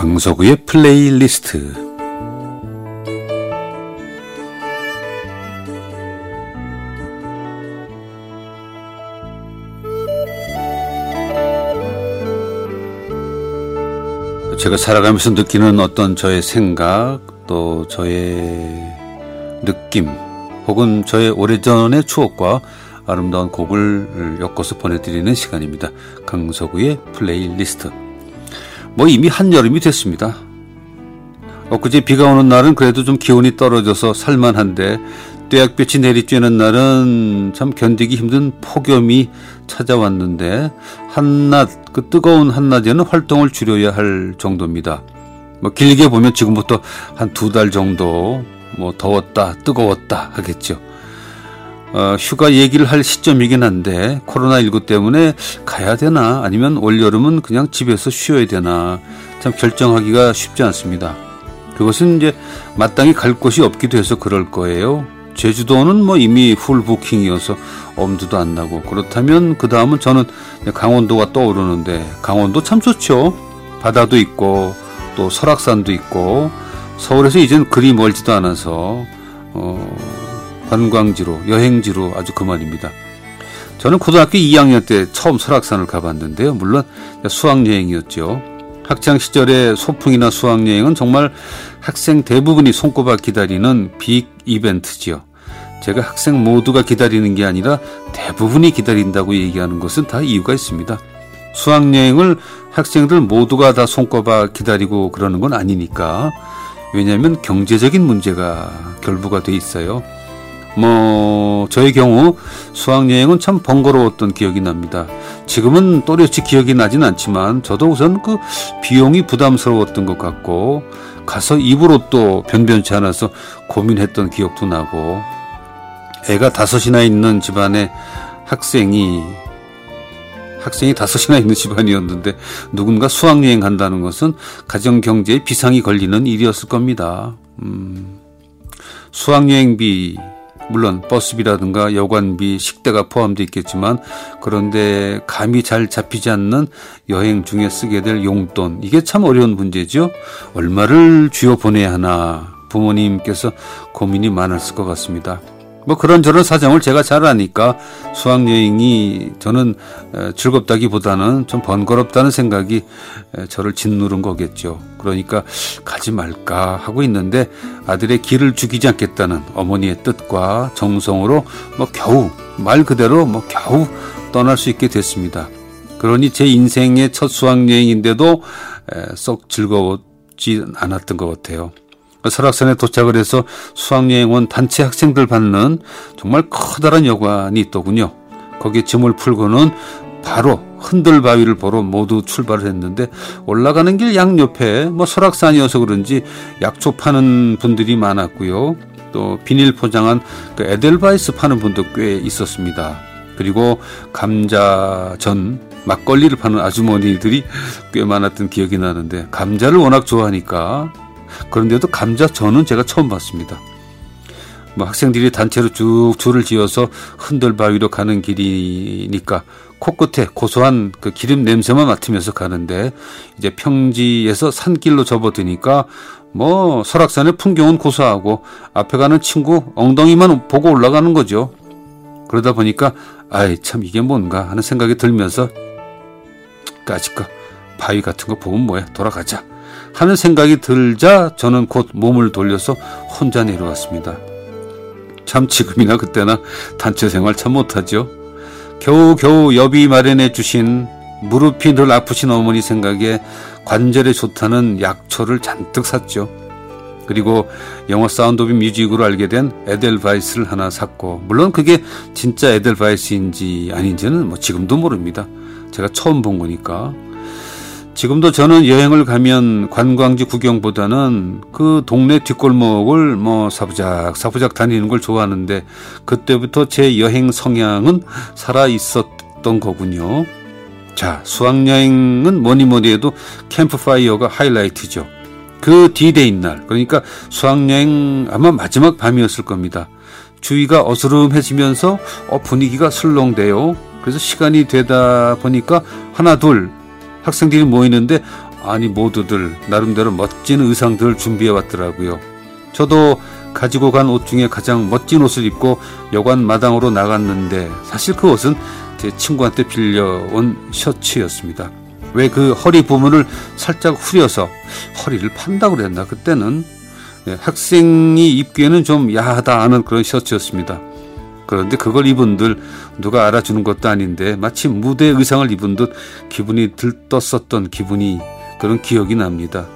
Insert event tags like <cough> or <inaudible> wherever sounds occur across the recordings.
강석우의 플레이리스트 제가 살아가면서 느끼는 어떤 저의 생각 또 저의 느낌 혹은 저의 오래전의 추억과 아름다운 곡을 엮어서 보내드리는 시간입니다. 강석우의 플레이리스트. 뭐 이미 한여름이 됐습니다. 엊그제 비가 오는 날은 그래도 좀 기온이 떨어져서 살만한데 뙤약볕이 내리쬐는 날은 참 견디기 힘든 폭염이 찾아왔는데 한낮 그 뜨거운 한낮에는 활동을 줄여야 할 정도입니다. 뭐 길게 보면 지금부터 한 두 달 정도 뭐 더웠다 뜨거웠다 하겠죠. 어, 휴가 얘기를 할 시점이긴 한데 코로나19 때문에 가야 되나 아니면 올여름은 그냥 집에서 쉬어야 되나 참 결정하기가 쉽지 않습니다. 그것은 이제 마땅히 갈 곳이 없기도 해서 그럴 거예요. 제주도는 뭐 이미 풀 부킹이어서 엄두도 안 나고 그렇다면 그 다음은 저는 강원도가 떠오르는데 강원도 참 좋죠. 바다도 있고 또 설악산도 있고 서울에서 이젠 그리 멀지도 않아서 어, 관광지로 여행지로 아주 그만입니다. 저는 고등학교 2학년 때 처음 설악산을 가봤는데요. 물론 수학여행이었죠. 학창 시절의 소풍이나 수학여행은 정말 학생 대부분이 손꼽아 기다리는 빅 이벤트지요. 제가 학생 모두가 기다리는 게 아니라 대부분이 기다린다고 얘기하는 것은 다 이유가 있습니다. 수학여행을 학생들 모두가 다 손꼽아 기다리고 그러는 건 아니니까. 왜냐하면 경제적인 문제가 결부가 돼 있어요. 뭐 저의 경우 수학여행은 참 번거로웠던 기억이 납니다. 지금은 또렷이 기억이 나진 않지만 저도 우선 그 비용이 부담스러웠던 것 같고 가서 입을 옷도 변변치 않아서 고민했던 기억도 나고 애가 다섯이나 있는 집안에 학생이 학생이 다섯이나 있는 집안이었는데 누군가 수학여행 간다는 것은 가정 경제에 비상이 걸리는 일이었을 겁니다. 음, 수학여행비 물론 버스비라든가 여관비, 식대가 포함되어 있겠지만 그런데 감이 잘 잡히지 않는 여행 중에 쓰게 될 용돈 이게 참 어려운 문제죠. 얼마를 쥐어 보내야 하나 부모님께서 고민이 많았을 것 같습니다. 뭐 그런저런 사정을 제가 잘 아니까 수학여행이 저는 즐겁다기보다는 좀 번거롭다는 생각이 저를 짓누른 거겠죠. 그러니까 가지 말까 하고 있는데 아들의 길을 죽이지 않겠다는 어머니의 뜻과 정성으로 뭐 겨우 말 그대로 뭐 겨우 떠날 수 있게 됐습니다. 그러니 제 인생의 첫 수학여행인데도 썩 즐거웠지 않았던 것 같아요. 설악산에 도착을 해서 수학여행 원 단체 학생들 받는 정말 커다란 여관이 있더군요. 거기에 짐을 풀고는 바로 흔들바위를 보러 모두 출발을 했는데 올라가는 길 양옆에 뭐 설악산이어서 그런지 약초 파는 분들이 많았고요. 또 비닐 포장한 그 에델바이스 파는 분도 꽤 있었습니다. 그리고 감자전 막걸리를 파는 아주머니들이 꽤 많았던 기억이 나는데 감자를 워낙 좋아하니까 그런데도 감자전은 제가 처음 봤습니다. 뭐 학생들이 단체로 쭉 줄을 지어서 흔들바위로 가는 길이니까 코끝에 고소한 그 기름 냄새만 맡으면서 가는데 이제 평지에서 산길로 접어드니까 뭐 설악산의 풍경은 고소하고 앞에 가는 친구 엉덩이만 보고 올라가는 거죠. 그러다 보니까 아이 참 이게 뭔가 하는 생각이 들면서 까짓거 바위 같은 거 보면 뭐야 돌아가자 하는 생각이 들자 저는 곧 몸을 돌려서 혼자 내려왔습니다. 참 지금이나 그때나 단체 생활 참 못하죠. 겨우겨우 여비 마련해 주신 무릎이 늘 아프신 어머니 생각에 관절에 좋다는 약초를 잔뜩 샀죠. 그리고 영화 Sound of Music으로 알게 된 에델바이스를 하나 샀고 물론 그게 진짜 에델바이스인지 아닌지는 뭐 지금도 모릅니다. 제가 처음 본 거니까 지금도 저는 여행을 가면 관광지 구경보다는 그 동네 뒷골목을 뭐 사부작 사부작 다니는 걸 좋아하는데 그때부터 제 여행 성향은 살아 있었던 거군요. 자, 수학여행은 뭐니 뭐니 해도 캠프파이어가 하이라이트죠. 그 디데이 날, 그러니까 수학여행 아마 마지막 밤이었을 겁니다. 주위가 어스름해지면서 어, 분위기가 슬렁대요. 그래서 시간이 되다 보니까 하나 둘 학생들이 모이는데 아니 모두들 나름대로 멋진 의상들을 준비해 왔더라고요. 저도 가지고 간 옷 중에 가장 멋진 옷을 입고 여관 마당으로 나갔는데 사실 그 옷은 제 친구한테 빌려온 셔츠였습니다. 왜 그 허리 부분을 살짝 후려서 허리를 판다고 그랬나 그때는 예, 학생이 입기에는 좀 야하다 하는 그런 셔츠였습니다. 그런데 그걸 입은들 누가 알아주는 것도 아닌데 마치 무대 의상을 입은 듯 기분이 들떴었던 기분이 그런 기억이 납니다.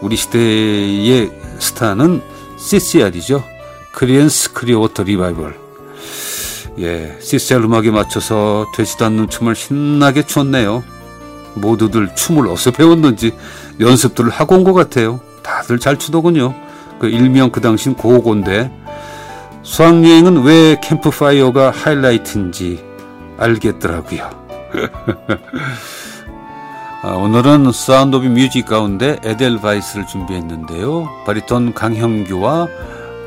우리 시대의 스타는 CCR이죠. Creedence Clearwater Revival. 예, CCR 음악에 맞춰서 되지도 않는 춤을 신나게 췄네요. 모두들 춤을 어디서 배웠는지 연습들을 하고 온 것 같아요. 다들 잘 추더군요. 그 일명 그 당시 고고인데 수학여행은 왜 캠프파이어가 하이라이트인지 알겠더라고요. <laughs> 아, 오늘은 Sound of Music 가운데 에델바이스를 준비했는데요. 바리톤 강형규와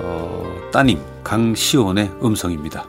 어, 따님 강시온의 음성입니다.